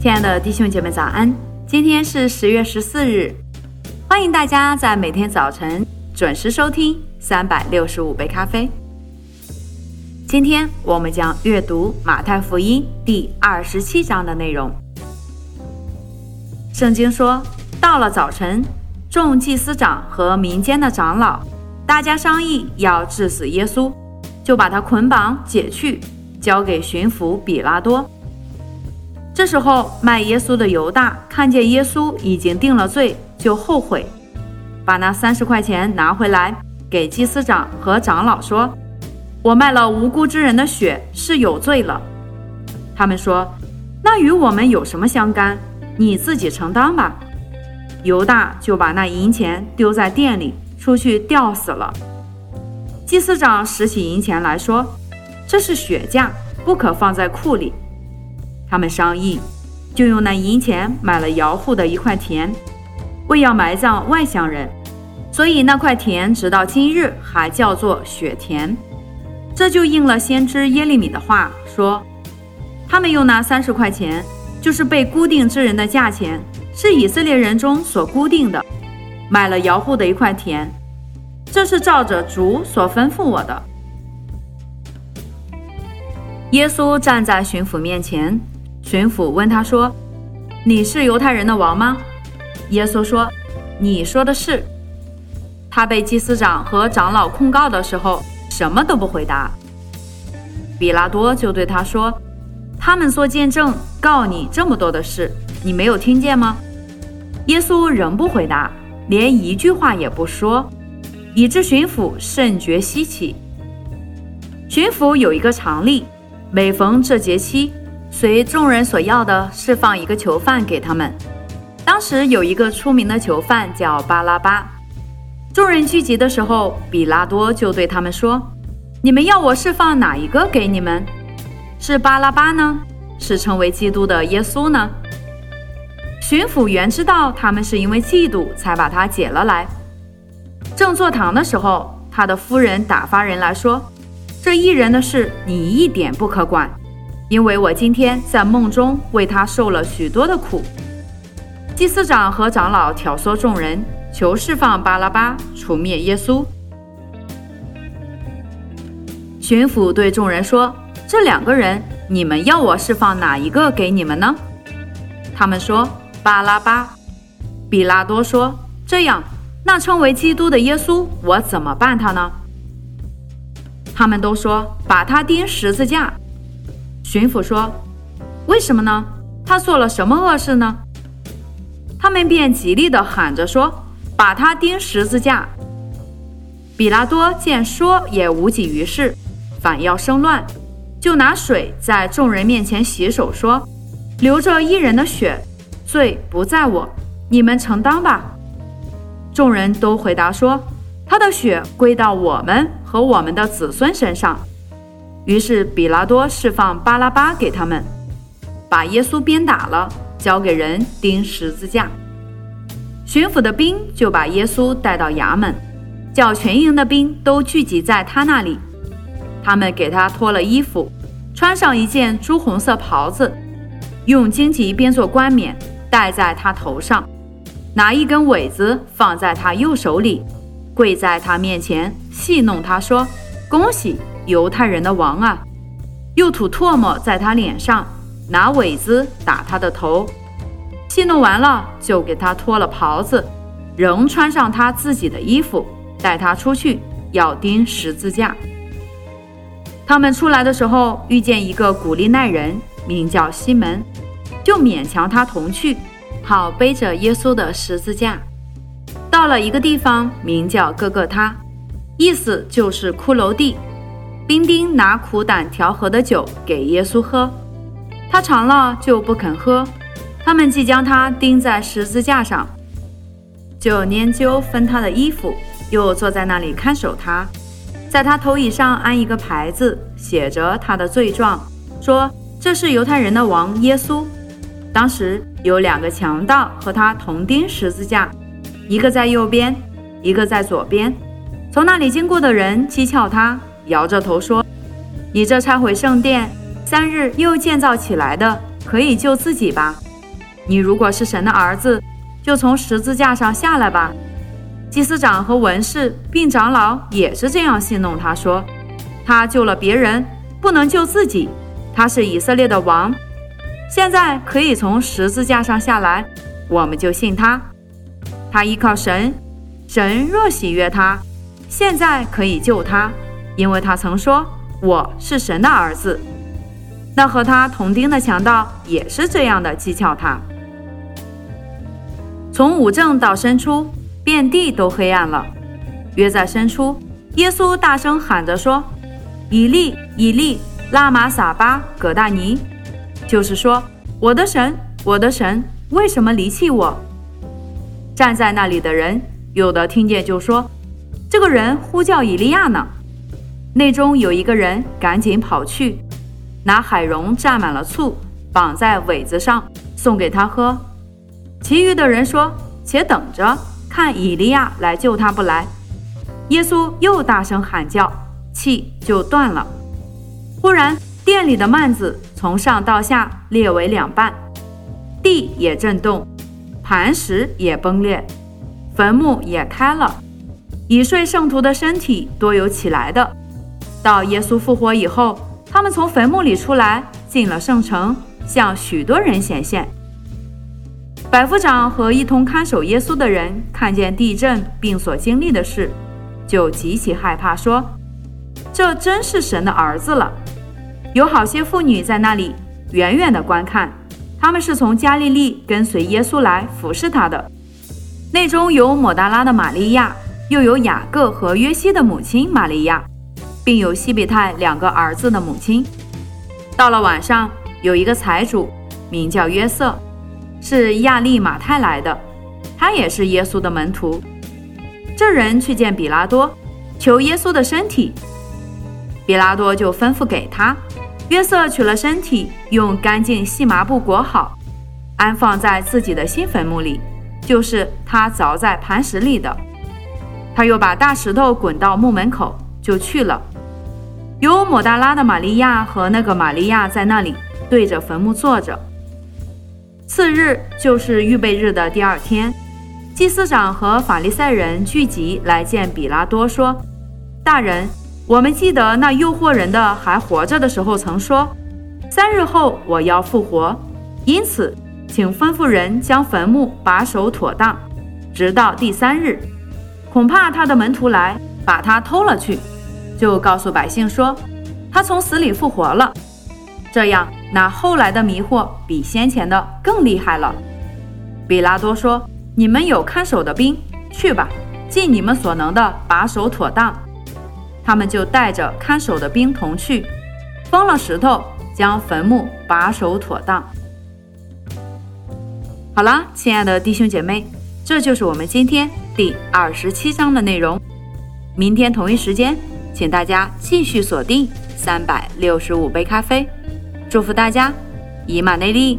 亲爱的弟兄姐妹，早安！今天是十月十四日，欢迎大家在每天早晨准时收听三百六十五杯咖啡。今天我们将阅读马太福音第二十七章的内容。圣经说，到了早晨，众祭司长和民间的长老，大家商议要治死耶稣，就把他捆绑解去，交给巡抚比拉多。这时候，卖耶稣的犹大看见耶稣已经定了罪，就后悔，把那三十块钱拿回来，给祭司长和长老说：“我卖了无辜之人的血，是有罪了。”他们说：“那与我们有什么相干？你自己承担吧。”犹大就把那银钱丢在店里，出去吊死了。祭司长拾起银钱来说：“这是血价，不可放在库里。”他们商议，就用那银钱买了姚户的一块田，为要埋葬外乡人，所以那块田直到今日还叫做血田。这就应了先知耶利米的话，说他们用那三十块钱，就是被固定之人的价钱，是以色列人中所固定的，买了姚户的一块田。这是照着主所吩咐我的。耶稣站在巡抚面前。巡抚问他说：“你是犹太人的王吗？”耶稣说：“你说的是。”他被祭司长和长老控告的时候，什么都不回答。比拉多就对他说：“他们做见证告你这么多的事，你没有听见吗？”耶稣仍不回答，连一句话也不说，以致巡抚甚觉稀奇。巡抚有一个常例，每逢这节期。随众人所要的，释放一个囚犯给他们。当时有一个出名的囚犯叫巴拉巴。众人聚集的时候，比拉多就对他们说：“你们要我释放哪一个给你们？是巴拉巴呢？是称为基督的耶稣呢？”巡抚原知道他们是因为嫉妒才把他解了来。正坐堂的时候，他的夫人打发人来说：“这一人的事，你一点不可管。”因为我今天在梦中为他受了许多的苦，祭司长和长老挑唆众人，求释放巴拉巴，除灭耶稣。巡抚对众人说：“这两个人，你们要我释放哪一个给你们呢？”他们说：“巴拉巴。”比拉多说：“这样，那称为基督的耶稣，我怎么办他呢？”他们都说：“把他钉十字架。”巡抚说：“为什么呢？他做了什么恶事呢？”他们便极力地喊着说：“把他钉十字架！”比拉多见说也无济于事，反要生乱，就拿水在众人面前洗手，说：“流着一人的血，罪不在我，你们承担吧。”众人都回答说：“他的血归到我们和我们的子孙身上。”于是比拉多释放巴拉巴给他们，把耶稣鞭打了，交给人钉十字架。巡抚的兵就把耶稣带到衙门，叫全营的兵都聚集在他那里。他们给他脱了衣服，穿上一件朱红色袍子，用荆棘编作冠冕戴在他头上，拿一根苇子放在他右手里，跪在他面前戏弄他说：“恭喜！”犹太人的王啊！又吐唾沫在他脸上，拿苇子打他的头。戏弄完了，就给他脱了袍子，仍穿上他自己的衣服，带他出去要钉十字架。他们出来的时候，遇见一个古利奈人，名叫西门，就勉强他同去，好背着耶稣的十字架。到了一个地方，名叫哥哥他，意思就是骷髅地。丁丁拿苦胆调和的酒给耶稣喝，他尝了就不肯喝。他们即将他钉在十字架上，就研究分他的衣服，又坐在那里看守他，在他头椅上安一个牌子，写着他的罪状，说这是犹太人的王耶稣。当时有两个强盗和他同钉十字架，一个在右边，一个在左边。从那里经过的人讥诮他。摇着头说：“你这拆毁圣殿，三日又建造起来的，可以救自己吧？你如果是神的儿子，就从十字架上下来吧。”祭司长和文士并长老也是这样戏弄他，说：“他救了别人，不能救自己。他是以色列的王，现在可以从十字架上下来，我们就信他。他依靠神，神若喜悦他，现在可以救他，因为他曾说我是神的儿子。”那和他同钉的强盗也是这样的讥诮他。从五正到申初，遍地都黑暗了。约在申初，耶稣大声喊着说：“以利，以利，拉玛撒巴葛大尼。”就是说：“我的神，我的神，为什么离弃我？”站在那里的人，有的听见就说：“这个人呼叫以利亚呢。”内中有一个人赶紧跑去。拿海蓉蘸满了醋，绑在苇子上，送给他喝。其余的人说：“且等着，看以利亚来救他不来。”耶稣又大声喊叫，气就断了。忽然，店里的幔子从上到下裂为两半，地也震动，磐石也崩裂，坟墓也开了。已睡圣徒的身体多有起来的。到耶稣复活以后。他们从坟墓里出来，进了圣城，向许多人显现。百夫长和一同看守耶稣的人看见地震并所经历的事，就极其害怕，说：“这真是神的儿子了。”有好些妇女在那里远远的观看，他们是从加利利跟随耶稣来服侍他的。内中有抹大拉的玛利亚，又有雅各和约西的母亲玛利亚。并有西比泰两个儿子的母亲。到了晚上，有一个财主，名叫约瑟，是亚利马泰来的，他也是耶稣的门徒。这人去见比拉多，求耶稣的身体，比拉多就吩咐给他。约瑟取了身体，用干净细麻布裹好，安放在自己的新坟墓里，就是他凿在磐石里的。他又把大石头滚到墓门口，就去了。有抹大拉的玛利亚和那个玛利亚在那里对着坟墓坐着。次日就是预备日的第二天，祭司长和法利赛人聚集来见比拉多，说：“大人，我们记得那诱惑人的还活着的时候曾说，三日后我要复活。因此，请吩咐人将坟墓把守妥当，直到第三日。恐怕他的门徒来把他偷了去。”就告诉百姓说，他从死里复活了。这样，那后来的迷惑比先前的更厉害了。比拉多说：“你们有看守的兵，去吧，尽你们所能的把守妥当。”他们就带着看守的兵同去，封了石头，将坟墓把守妥当。好了，亲爱的弟兄姐妹，这就是我们今天第二十七章的内容。明天同一时间。请大家继续锁定三百六十五杯咖啡，祝福大家，以马内利。